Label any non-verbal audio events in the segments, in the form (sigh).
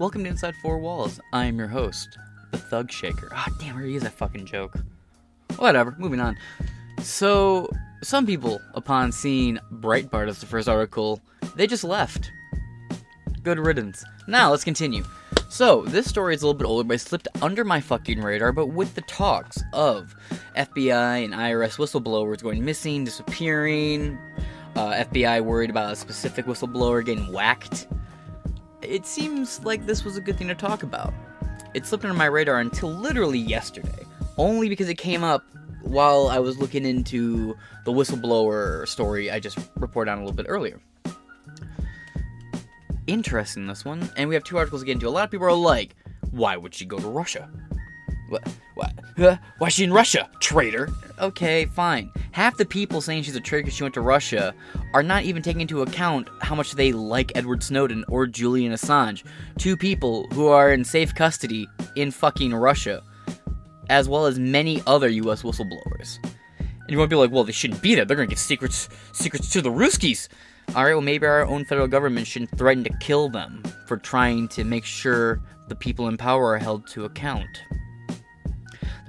Welcome to Inside Four Walls. I am your host, the Thug Shaker. Ah, damn, where is a fucking joke? Whatever, moving on. So, some people, upon seeing Breitbart as the first article, they just left. Good riddance. Now, let's continue. So, this story is a little bit older, but it slipped under my fucking radar. But with the talks of FBI and IRS whistleblowers going missing, disappearing, uh, FBI worried about a specific whistleblower getting whacked, it seems like this was a good thing to talk about. It slipped under my radar until literally yesterday, only because it came up while I was looking into the whistleblower story I just reported on a little bit earlier Interesting, this one, and we have two articles to get into. A lot of people are like, why would she go to Russia? What? What? Huh? Why is she in Russia? Traitor. Okay, fine. Half the people saying she's a traitor because she went to Russia are not even taking into account how much they like Edward Snowden or Julian Assange. Two people who are in safe custody in fucking Russia, as well as many other US whistleblowers. And you won't be like, well, they shouldn't be there. They're gonna get secrets secrets to the Ruskies. Alright, well, maybe our own federal government shouldn't threaten to kill them for trying to make sure the people in power are held to account.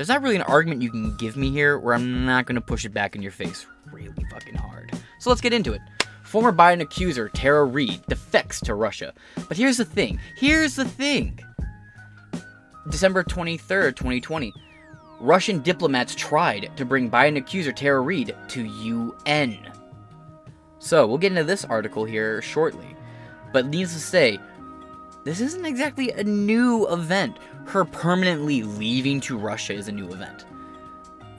There's not really an argument you can give me here where I'm not going to push it back in your face really fucking hard. So let's get into it. Former Biden accuser Tara Reade defects to Russia. But here's the thing. Here's the thing. December 23rd, 2020. Russian diplomats tried to bring Biden accuser Tara Reade to UN. So, we'll get into this article here shortly. But needless to say, this isn't exactly a new event. Her permanently leaving to Russia is a new event.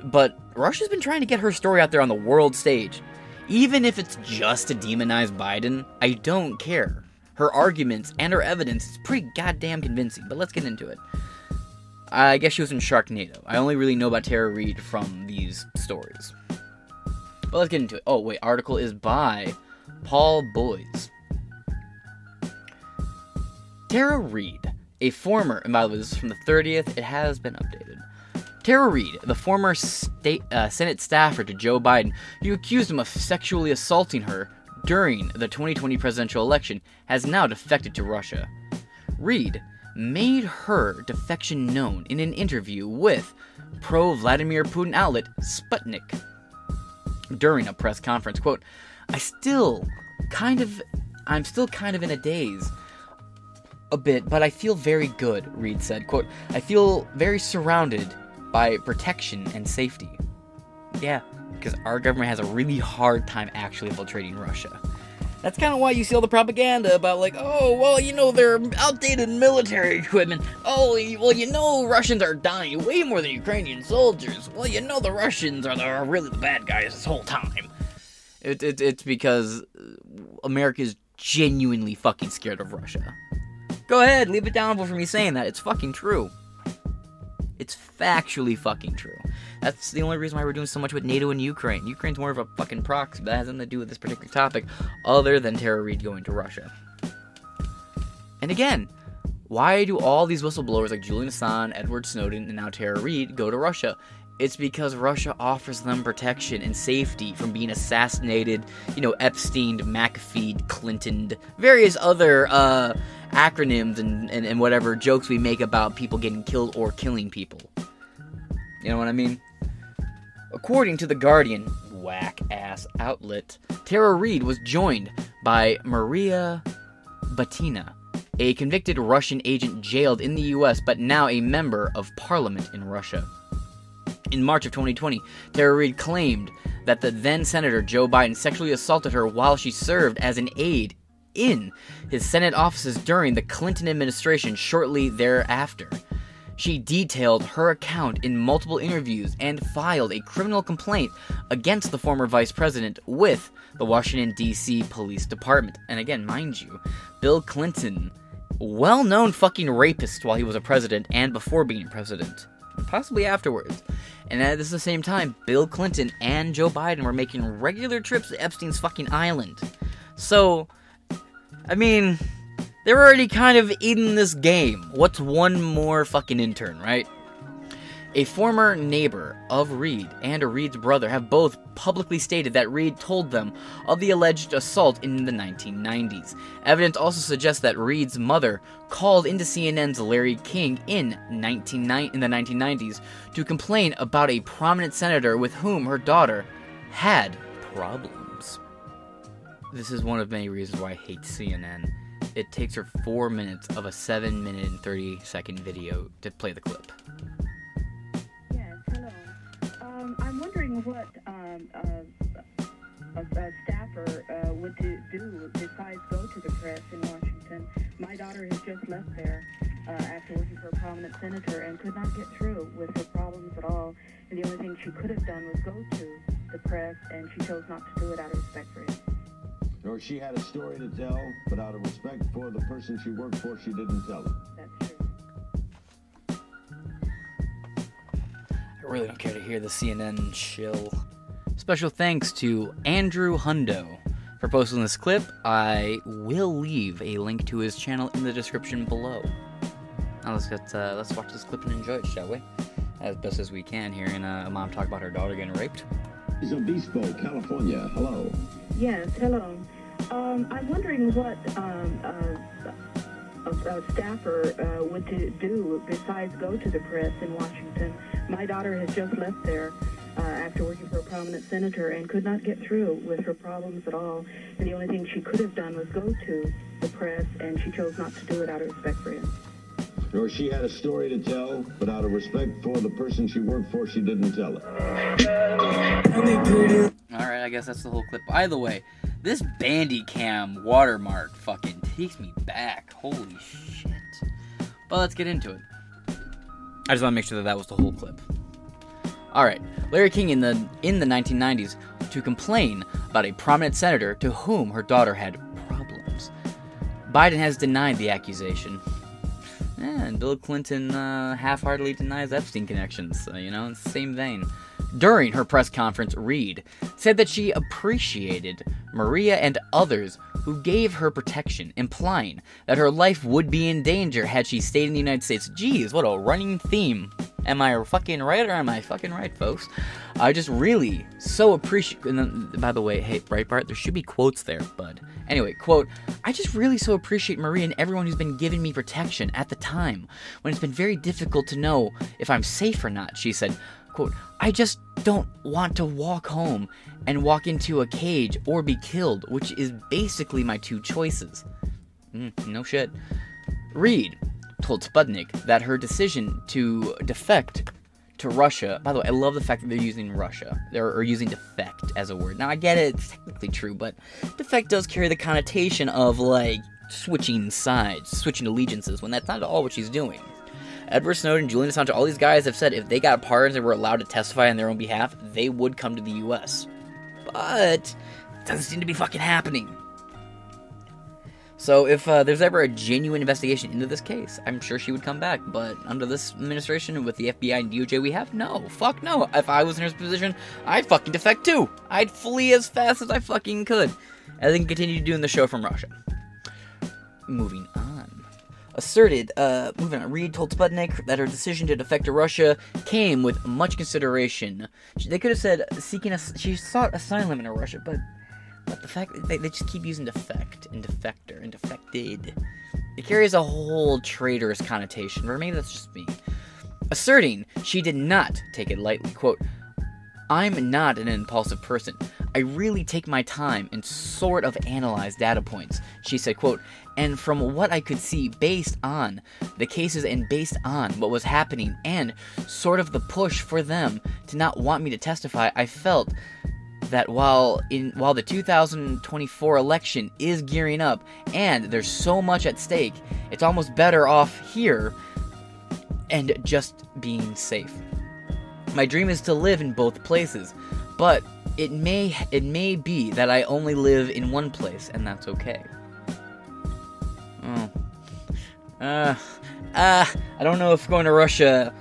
But Russia's been trying to get her story out there on the world stage. Even if it's just to demonize Biden, I don't care. Her arguments and her evidence is pretty goddamn convincing, but let's get into it. I guess she was in Sharknado. I only really know about Tara Reade from these stories. But let's get into it. Oh, wait, article is by Paul Bois. Tara Reade, a former, and by the way, this is from the 30th, it has been updated. Tara Reade, the former state, uh, Senate staffer to Joe Biden, who accused him of sexually assaulting her during the 2020 presidential election, has now defected to Russia. Reade made her defection known in an interview with pro Vladimir Putin outlet Sputnik during a press conference. Quote, I still kind of, I'm still kind of in a daze a bit, but I feel very good, Reade said. Quote, I feel very surrounded by protection and safety. Yeah, because our government has a really hard time actually infiltrating Russia. That's kind of why you see all the propaganda about, like, oh, well, you know, they're outdated military equipment. Oh, well, you know, Russians are dying way more than Ukrainian soldiers. Well, you know, the Russians are, the, are really the bad guys this whole time. It, it, it's because America is genuinely fucking scared of Russia. Go ahead, leave it down for me saying that. It's fucking true. It's factually fucking true. That's the only reason why we're doing so much with NATO and Ukraine. Ukraine's more of a fucking proxy, but that has nothing to do with this particular topic, other than Tara Reade going to Russia. And again, why do all these whistleblowers like Julian Assange, Edward Snowden, and now Tara Reade go to Russia? It's because Russia offers them protection and safety from being assassinated, you know, Epstein, McAfee, Clinton, various other uh, acronyms and, and, and whatever jokes we make about people getting killed or killing people. You know what I mean? According to The Guardian, whack ass outlet, Tara Reade was joined by Maria Butina, a convicted Russian agent jailed in the US but now a member of parliament in Russia. In March of 2020, Tara Reade claimed that the then Senator Joe Biden sexually assaulted her while she served as an aide in his Senate offices during the Clinton administration shortly thereafter. She detailed her account in multiple interviews and filed a criminal complaint against the former vice president with the Washington, D.C. Police Department. And again, mind you, Bill Clinton, well known fucking rapist while he was a president and before being president, possibly afterwards. And at the same time, Bill Clinton and Joe Biden were making regular trips to Epstein's fucking island. So, I mean, they're already kind of in this game. What's one more fucking intern, right? A former neighbor of Reade and Reade's brother have both publicly stated that Reade told them of the alleged assault in the 1990s. Evidence also suggests that Reade's mother called into CNN's Larry King in, 19, in the 1990s to complain about a prominent senator with whom her daughter had problems. This is one of many reasons why I hate CNN. It takes her four minutes of a 7 minute and 30 second video to play the clip. A, staffer uh, would do, do, besides go to the press in Washington. My daughter has just left there uh, after working for a prominent senator and could not get through with her problems at all. And the only thing she could have done was go to the press, and she chose not to do it out of respect for him. Or she had a story to tell, but out of respect for the person she worked for, she didn't tell it. That's true. I really don't care to hear the CNN shill. Special thanks to Andrew Hondo for posting this clip. I will leave a link to his channel in the description below. Now let's get uh, let's watch this clip and enjoy it, shall we? As best as we can, hearing uh, a mom talk about her daughter getting raped. He's Obispo, California. Hello. Yes, hello. Um, I'm wondering what um, uh, a, a staffer uh, would do besides go to the press in Washington. My daughter has just left there after working for a prominent senator and could not get through with her problems at all. And the only thing she could have done was go to the press, and she chose not to do it out of respect for him. Or she had a story to tell, but out of respect for the person she worked for, she didn't tell it. Alright, I guess that's the whole clip. By the way, this Bandicam watermark fucking takes me back. Holy shit. But let's get into it. I just want to make sure that that was the whole clip. All right, Larry King in the in the 1990s to complain about a prominent senator to whom her daughter had problems. Biden has denied the accusation. and Bill Clinton uh, half-heartedly denies Epstein connections. So, you know, same vein. During her press conference, Reade said that she appreciated Maria and others who gave her protection, implying that her life would be in danger had she stayed in the United States. Geez, what a running theme. Am I fucking right or am I fucking right, folks? I just really so appreciate. And then, by the way, hey, Breitbart, there should be quotes there, bud. Anyway, quote, I just really so appreciate Marie and everyone who's been giving me protection at the time when it's been very difficult to know if I'm safe or not, she said. Quote, I just don't want to walk home and walk into a cage or be killed, which is basically my two choices. Mm, no shit. Reade told Sputnik that her decision to defect to Russia. By the way, I love the fact that they're using Russia. They're or using defect as a word. Now I get it, it's technically true, but defect does carry the connotation of like switching sides, switching allegiances, when that's not at all what she's doing. Edward Snowden, Julian Assange, all these guys have said if they got pardons and were allowed to testify on their own behalf, they would come to the U.S. But it doesn't seem to be fucking happening. So if uh, there's ever a genuine investigation into this case, I'm sure she would come back. But under this administration with the FBI and DOJ we have, no, fuck no. If I was in her position, I'd fucking defect too. I'd flee as fast as I fucking could, and then continue doing the show from Russia. Moving on asserted, uh, moving on, Reade told Sputnik that her decision to defect to Russia came with much consideration. They could have said seeking a, she sought asylum in Russia, but but the fact they, they just keep using defect and defector and defected. It carries a whole traitorous connotation, or maybe that's just me. Asserting she did not take it lightly. Quote, I'm not an impulsive person. I really take my time and sort of analyze data points. She said, quote, and from what I could see based on the cases and based on what was happening and sort of the push for them to not want me to testify, I felt that while in while the 2024 election is gearing up and there's so much at stake, it's almost better off here and just being safe. My dream is to live in both places, but it may it may be that I only live in one place and that's okay. Oh. Uh, uh, I don't know if going to Russia,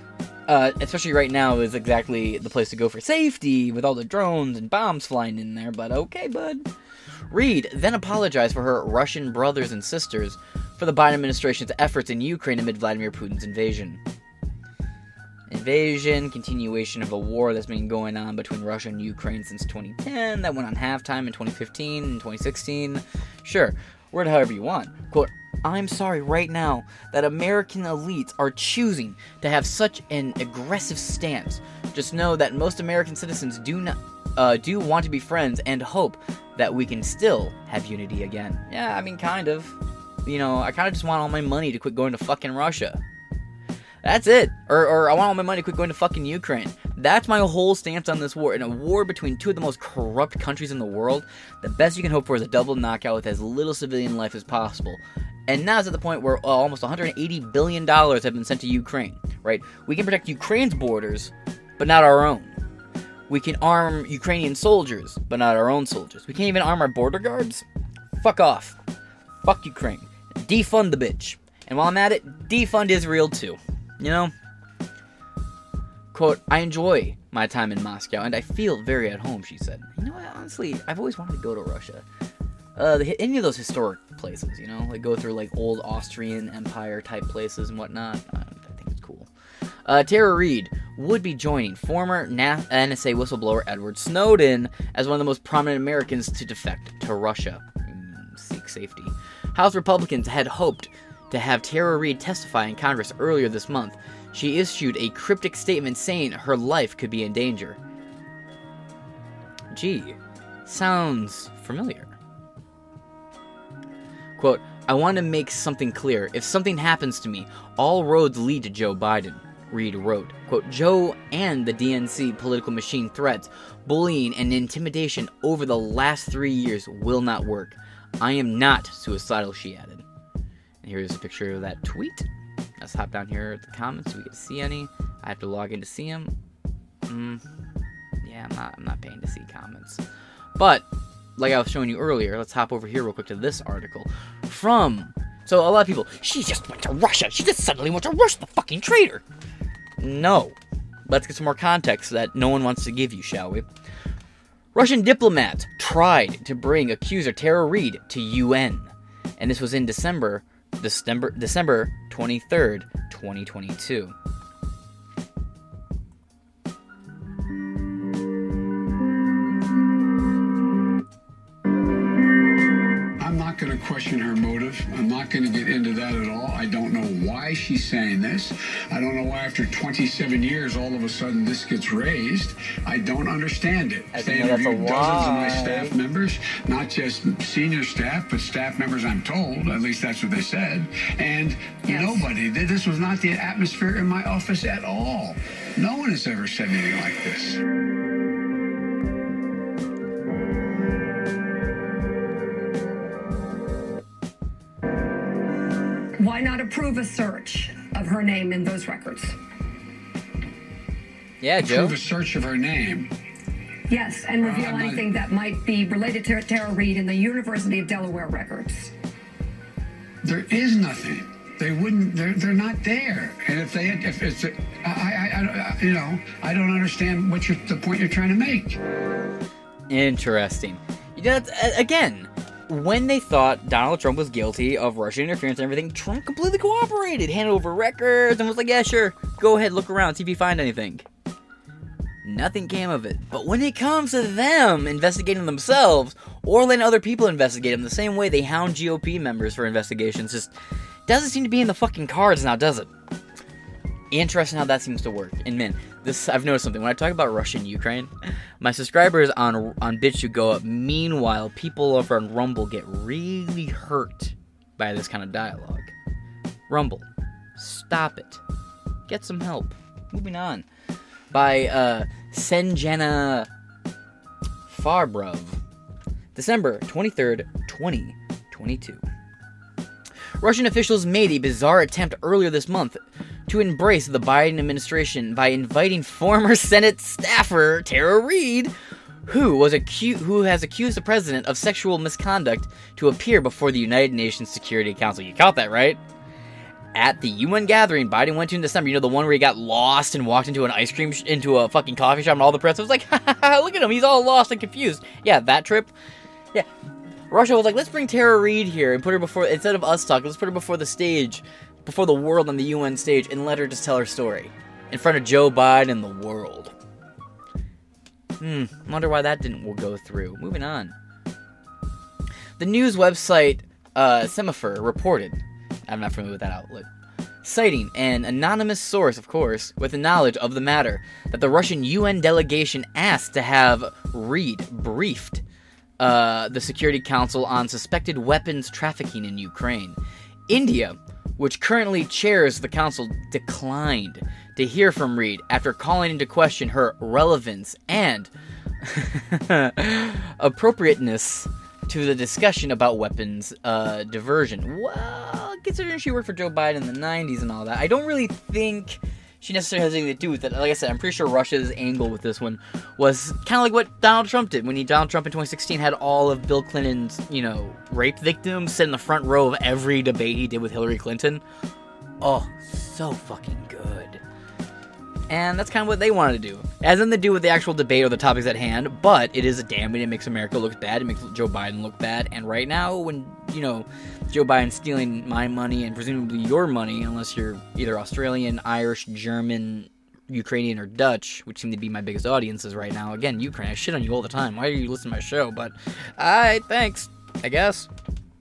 uh, especially right now, is exactly the place to go for safety with all the drones and bombs flying in there, but okay, bud. Reade then apologized for her Russian brothers and sisters for the Biden administration's efforts in Ukraine amid Vladimir Putin's invasion. invasion, continuation of a war that's been going on between Russia and Ukraine since 2010, that went on halftime in 2015 and 2016. Sure, word however you want. Quote, I'm sorry right now that American elites are choosing to have such an aggressive stance. Just know that most American citizens do not uh, do want to be friends and hope that we can still have unity again. Yeah, I mean, kind of. You know, I kind of just want all my money to quit going to fucking Russia. That's it. Or, or I want all my money quit going to fucking Ukraine. That's my whole stance on this war. In a war between two of the most corrupt countries in the world, the best you can hope for is a double knockout with as little civilian life as possible. And now it's at the point where uh, almost 180 billion dollars have been sent to Ukraine. Right? We can protect Ukraine's borders, but not our own. We can arm Ukrainian soldiers, but not our own soldiers. We can't even arm our border guards. Fuck off. Fuck Ukraine. Defund the bitch. And while I'm at it, defund Israel too. You know? Quote, I enjoy my time in Moscow and I feel very at home, she said. You know what, honestly, I've always wanted to go to Russia. Uh, any of those historic places, you know? Like go through like old Austrian Empire type places and whatnot. Uh, I think it's cool. Uh, Tara Reade would be joining former NSA whistleblower Edward Snowden as one of the most prominent Americans to defect to Russia. Mm, seek safety. House Republicans had hoped to have Tara Reade testify in Congress earlier this month. She issued a cryptic statement saying her life could be in danger. Gee, sounds familiar. Quote, I want to make something clear. If something happens to me, all roads lead to Joe Biden. Reade wrote, quote, Joe and the DNC political machine threats, bullying, and intimidation over the last three years will not work. I am not suicidal, she added. Here's a picture of that tweet. Let's hop down here at the comments we can see any. I have to log in to see them. Mm, yeah, I'm not, I'm not paying to see comments. But, like I was showing you earlier, let's hop over here real quick to this article. From, so a lot of people, she just went to Russia. She just suddenly went to Russia, the fucking traitor. No. Let's get some more context that no one wants to give you, shall we? Russian diplomats tried to bring accuser Tara Reade to UN, and this was in December, December, December 23rd, 2022. I'm not going to question her motive. I'm not going to get why she's saying this. I don't know why after 27 years all of a sudden this gets raised. I don't understand it. I they think that's a interviewed dozens of my staff members, not just senior staff, but staff members, I'm told. At least that's what they said. And Yes. nobody, this was not the atmosphere in my office at all. No one has ever said anything like this. Not approve a search of her name in those records? Yeah, Joe. Prove a search of her name. Yes, and reveal I'm not- anything that might be related to Tara Reade in the University of Delaware records. There is nothing. They wouldn't. They're they're not there. And if they, if it's, a, I, I, I, you know, I don't understand what you're, the point you're trying to make. Interesting. You know, again, when they thought Donald Trump was guilty of Russian interference and everything, Trump completely cooperated, handed over records, and was like, yeah, sure, go ahead, look around, see if you find anything. Nothing came of it. But when it comes to them investigating themselves, or letting other people investigate them the same way they hound GOP members for investigations, just doesn't seem to be in the fucking cards now, does it? Interesting how that seems to work. And man, this I've noticed something. When I talk about Russia and Ukraine, my subscribers on on BitChute go up. Meanwhile, people over on Rumble get really hurt by this kind of dialogue. Rumble, stop it. Get some help. Moving on. By uh Snejana Farberov. December 23rd, 2022. Russian officials made a bizarre attempt earlier this month to embrace the Biden administration by inviting former (laughs) Senate staffer Tara Reade, who was acu- who has accused the president of sexual misconduct, to appear before the United Nations Security Council. You caught that, right? At the UN gathering Biden went to in December, you know the one where he got lost and walked into an ice cream sh- into a fucking coffee shop and all the press was like, (laughs) "Look at him, he's all lost and confused." Yeah, that trip. Yeah, Russia was like, let's bring Tara Reade here and put her before, instead of us talking, let's put her before the stage, before the world on the UN stage, and let her just tell her story. in front of Joe Biden and the world. Hmm, wonder why that didn't go through. Moving on. The news website uh, Semafor reported, I'm not familiar with that outlet, citing an anonymous source, of course, with knowledge of the matter, that the Russian UN delegation asked to have Reade briefed uh, the Security Council on suspected weapons trafficking in Ukraine. India, which currently chairs the council, declined to hear from Reade after calling into question her relevance and (laughs) appropriateness to the discussion about weapons uh, diversion. Well, considering she worked for Joe Biden in the 90s and all that, I don't really think she necessarily has anything to do with it. Like I said, I'm pretty sure Russia's angle with this one was kind of like what Donald Trump did when he Donald Trump in 2016 had all of Bill Clinton's, you know, rape victims sit in the front row of every debate he did with Hillary Clinton. Oh, so fucking. And that's kind of what they wanted to do. It has nothing to do with the actual debate or the topics at hand, but it is a damning. It makes America look bad. It makes Joe Biden look bad. And right now, when, you know, Joe Biden's stealing my money and presumably your money, unless you're either Australian, Irish, German, Ukrainian, or Dutch, which seem to be my biggest audiences right now. Again, Ukraine, I shit on you all the time. Why are you listening to my show? But, alright, thanks, I guess.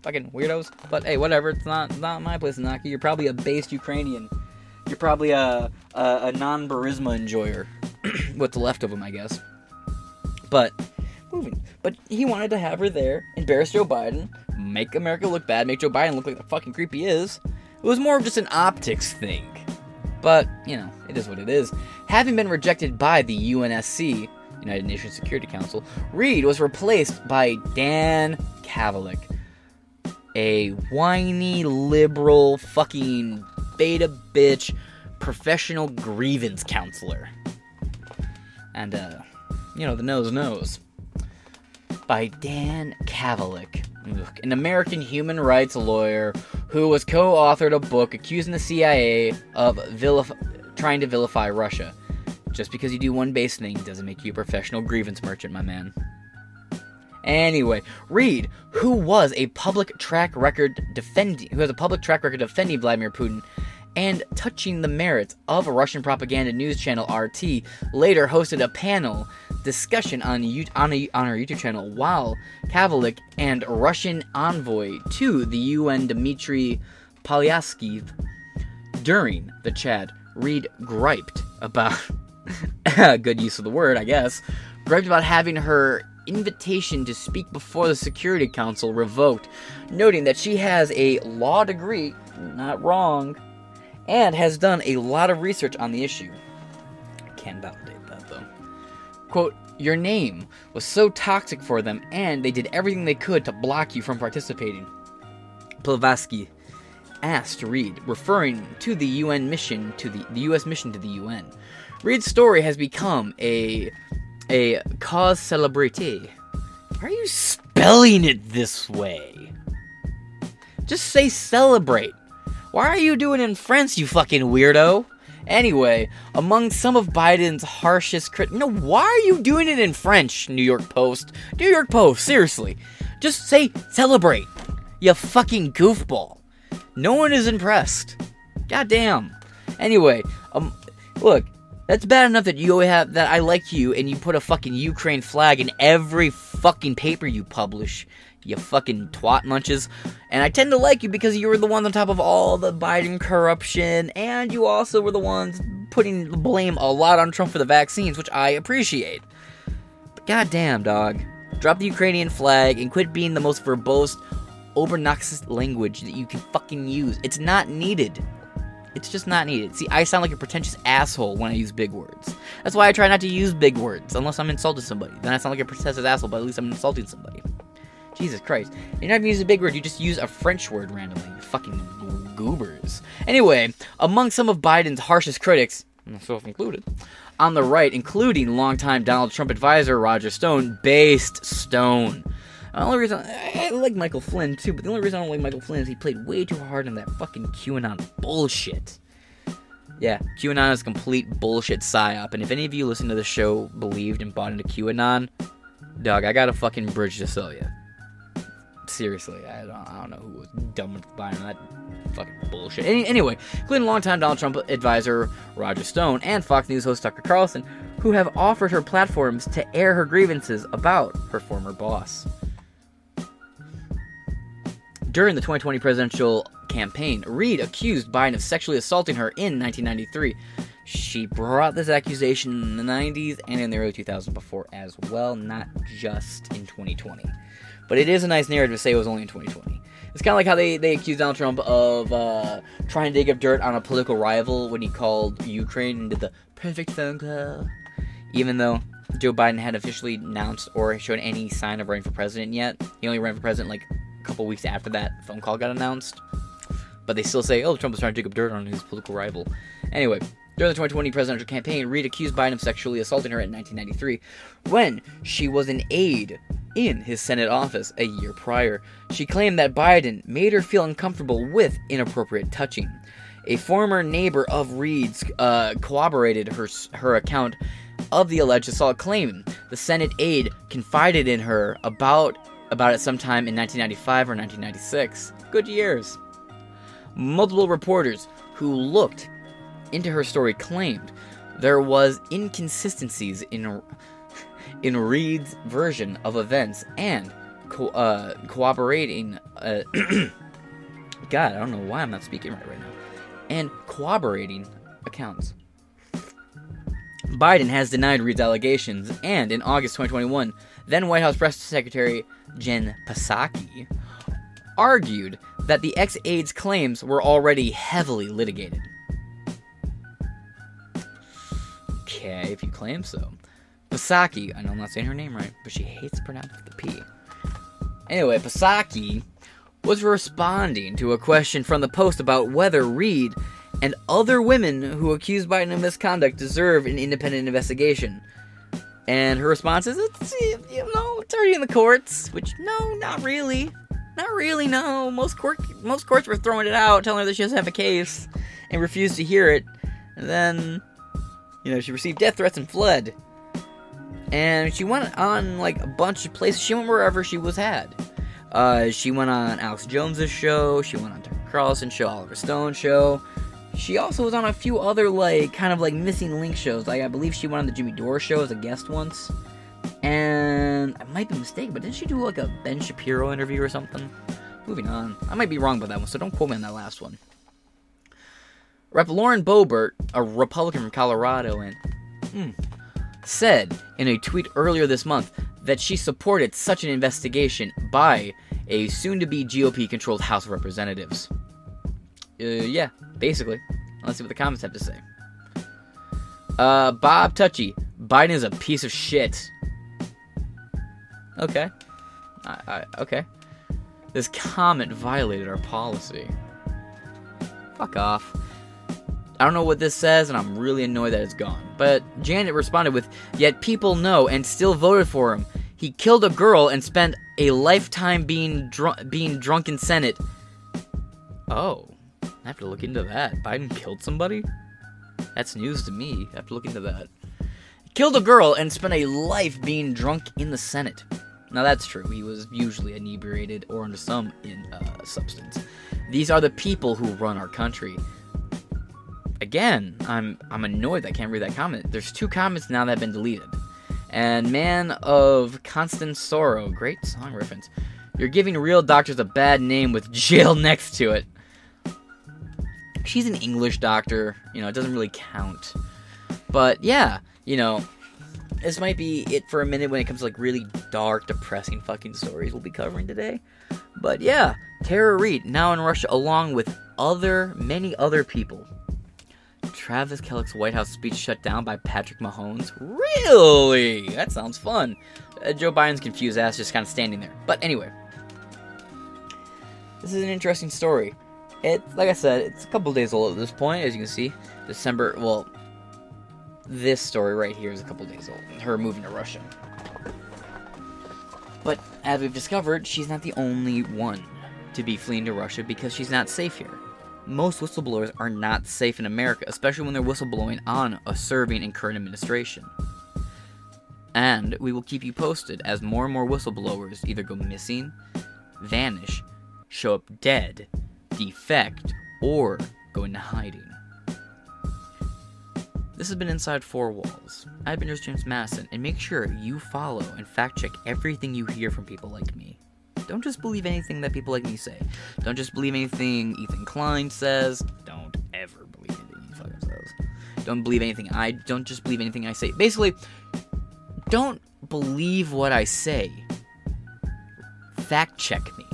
Fucking weirdos. But hey, whatever. It's not not my place to knock you. You're probably a based Ukrainian. You're probably a a, a non Burisma enjoyer. (clears throat) What's left of him, I guess. But moving. But he wanted to have her there, embarrass Joe Biden, make America look bad, make Joe Biden look like the fucking creep he is. It was more of just an optics thing. But, you know, it is what it is. Having been rejected by the UNSC, United Nations Security Council, Reade was replaced by Dan Kovalik, a whiny, liberal, fucking beta bitch, professional grievance counselor. And, uh, you know, the nose knows. By Dan Kovalik, an American human rights lawyer who was co authored a book accusing the CIA of vilif- trying to vilify Russia. Just because you do one base thing doesn't make you a professional grievance merchant, my man. Anyway, Reade, who was a public track record defending, who has a public track record defending Vladimir Putin and touching the merits of a Russian propaganda news channel RT, later hosted a panel discussion on, U- on, a, on our YouTube channel while Kovalik and Russian envoy to the UN Dmitry Polyanskiy during the chat, Reade griped about (laughs) good use of the word, I guess, griped about having her invitation to speak before the Security Council revoked, noting that she has a law degree, not wrong, and has done a lot of research on the issue. I can't validate that though. Quote, your name was so toxic for them, and they did everything they could to block you from participating. Blavatsky asked Reade, referring to the UN mission to the, the US mission to the UN. Reade's story has become a a cause celebrity. Why are you spelling it this way? Just say celebrate. Why are you doing it in French, you fucking weirdo? Anyway, among some of Biden's harshest crit, no, why are you doing it in French? New York Post, New York Post, seriously, just say celebrate. You fucking goofball. No one is impressed. Goddamn. Anyway, um, look, that's bad enough that you have that I like you and you put a fucking Ukraine flag in every fucking paper you publish. You fucking twat munches. And I tend to like you because you were the ones on top of all the Biden corruption, and you also were the ones putting blame a lot on Trump for the vaccines, which I appreciate. But goddamn, dog. Drop the Ukrainian flag and quit being the most verbose, obnoxious language that you can fucking use. It's not needed. It's just not needed. See, I sound like a pretentious asshole when I use big words. That's why I try not to use big words unless I'm insulting somebody. Then I sound like a pretentious asshole, but at least I'm insulting somebody. Jesus Christ. You're not even using a big word, you just use a French word randomly. You fucking goobers. Anyway, among some of Biden's harshest critics, myself included, on the right, including longtime Donald Trump advisor Roger Stone, based Stone. The only reason I like Michael Flynn too, but the only reason I don't like Michael Flynn is he played way too hard on that fucking QAnon bullshit. Yeah, QAnon is complete bullshit psyop, and if any of you listen to the show believed and bought into QAnon, dog, I got a fucking bridge to sell you. seriously, I don't, I don't know who was dumb with buying that fucking bullshit. Any, anyway, including longtime Donald Trump advisor Roger Stone and Fox News host Tucker Carlson, who have offered her platforms to air her grievances about her former boss. During the 2020 presidential campaign, Reade accused Biden of sexually assaulting her in 1993. She brought this accusation in the 90s and in the early 2000s before as well, not just in 2020. But it is a nice narrative to say it was only in 2020. It's kind of like how they, they accused Donald Trump of uh, trying to dig up dirt on a political rival when he called Ukraine and did the perfect phone call. Even though Joe Biden had officially announced or shown any sign of running for president yet, he only ran for president like couple weeks after that phone call got announced. But they still say, oh, Trump was trying to dig up dirt on his political rival. Anyway, during the 2020 presidential campaign, Reade accused Biden of sexually assaulting her in 1993 when she was an aide in his Senate office a year prior. She claimed that Biden made her feel uncomfortable with inappropriate touching. A former neighbor of Reade's uh, corroborated her, her account of the alleged assault, claiming the Senate aide confided in her about about it sometime in 1995 or 1996. Good years. Multiple reporters who looked into her story claimed there was inconsistencies in in Reade's version of events and co- uh, cooperating. Uh, (clears throat) God, I don't know why I'm not speaking right right now. And corroborating accounts. Biden has denied Reade's allegations, and in August 2021, then White House Press Secretary Jen Psaki argued that the ex aide's claims were already heavily litigated. Okay, if you claim so. Psaki, I know I'm not saying her name right, but she hates pronouncing the P. Anyway, Psaki was responding to a question from the Post about whether Reade and other women who accused Biden of misconduct deserve an independent investigation. And her response is, it's, you know, it's already in the courts. Which, no, not really. Not really, no. Most court, most courts were throwing it out, telling her that she doesn't have a case, and refused to hear it. And then, you know, she received death threats and fled. And she went on, like, a bunch of places. She went wherever she was had. Uh, she went on Alex Jones's show. She went on Tucker Carlson's show, Oliver Stone's show. She also was on a few other like kind of like missing link shows. Like I believe she went on the Jimmy Dore show as a guest once. And I might be mistaken, but didn't she do like a Ben Shapiro interview or something? Moving on. I might be wrong about that one, so don't quote me on that last one. Rep. Lauren Boebert, a Republican from Colorado, and hmm, said in a tweet earlier this month that she supported such an investigation by a soon-to-be GOP-controlled House of Representatives. Uh, yeah, basically. Let's see what the comments have to say. Uh, Bob Touchy, Biden is a piece of shit. Okay. I, I, okay. This comment violated our policy. Fuck off. I don't know what this says, and I'm really annoyed that it's gone. But Janet responded with, Yet people know and still voted for him. He killed a girl and spent a lifetime being, dr- being drunk in Senate. Oh. I have to look into that. Biden killed somebody? That's news to me. I have to look into that. Killed a girl and spent a life being drunk in the Senate. Now that's true. He was usually inebriated or under some in uh, substance. These are the people who run our country. Again, I'm I'm annoyed I can't read that comment. There's two comments now that have been deleted. And Man of Constant Sorrow, great song reference. You're giving real doctors a bad name with jail (laughs) next to it she's an English doctor. You know, it doesn't really count. But yeah, you know, this might be it for a minute when it comes to like really dark, depressing fucking stories we'll be covering today. But yeah, Tara Reade now in Russia along with other many other people. Travis Kelce's White House speech shut down by Patrick Mahomes. Really? That sounds fun. Uh, Joe Biden's confused ass just kind of standing there. But anyway, this is an interesting story. It, like I said, it's a couple days old at this point, as you can see. December, well, this story right here is a couple days old. Her moving to Russia. But as we've discovered, she's not the only one to be fleeing to Russia because she's not safe here. Most whistleblowers are not safe in America, especially when they're whistleblowing on a serving and current administration. And we will keep you posted as more and more whistleblowers either go missing, vanish, show up dead, defect, or go into hiding. This has been Inside Four Walls. I've been your James Madison, and make sure you follow and fact check everything you hear from people like me. Don't just believe anything that people like me say. Don't just believe anything Ethan Klein says. Don't ever believe anything he fucking says. Don't believe anything I don't just believe anything I say. Basically, don't believe what I say. Fact check me.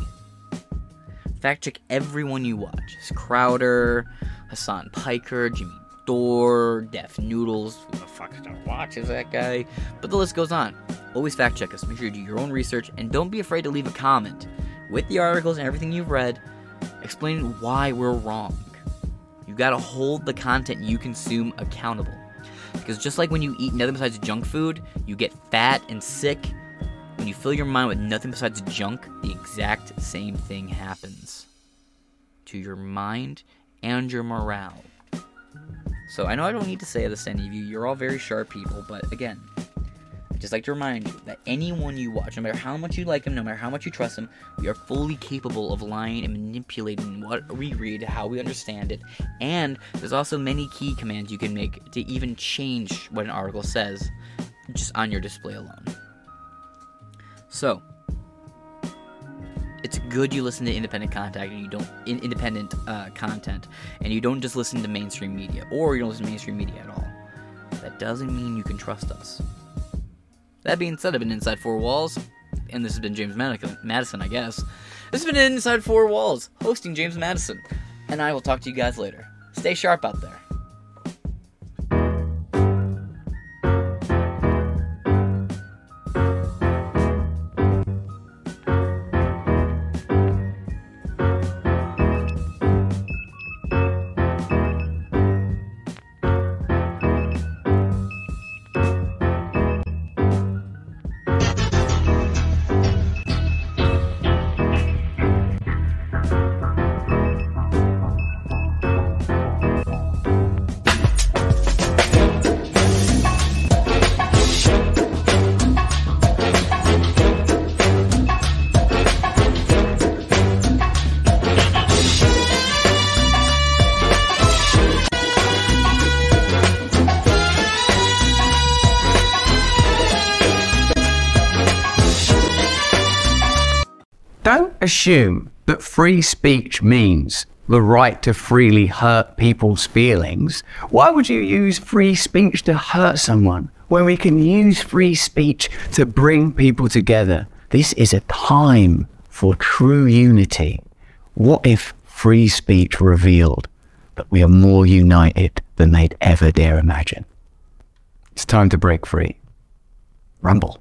Fact check everyone you watch. It's Crowder, Hassan Piker, Jimmy Dore, Def Noodles. Who the fuck watches that guy? But the list goes on. Always fact check us. Make sure you do your own research and don't be afraid to leave a comment with the articles and everything you've read explaining why we're wrong. You gotta hold the content you consume accountable. Because just like when you eat nothing besides junk food, you get fat and sick. When you fill your mind with nothing besides junk, the exact same thing happens to your mind and your morale. So I know I don't need to say this to any of you. You're all very sharp people, but again, I just like to remind you that anyone you watch, no matter how much you like them, no matter how much you trust them, we are fully capable of lying and manipulating what we read, how we understand it, and there's also many key commands you can make to even change what an article says just on your display alone. So, it's good you listen to independent contact and you don't in, independent uh, content and you don't just listen to mainstream media or you don't listen to mainstream media at all. That doesn't mean you can trust us. That being said i've been inside four walls and this has been james madison i guess. This has been inside four walls hosting james madison and i will talk to you guys later. Stay sharp out there assume that free speech means the right to freely hurt people's feelings. Why would you use free speech to hurt someone when we can use free speech to bring people together? This is a time for true unity. What if free speech revealed that we are more united than they'd ever dare imagine? It's time to break free. Rumble.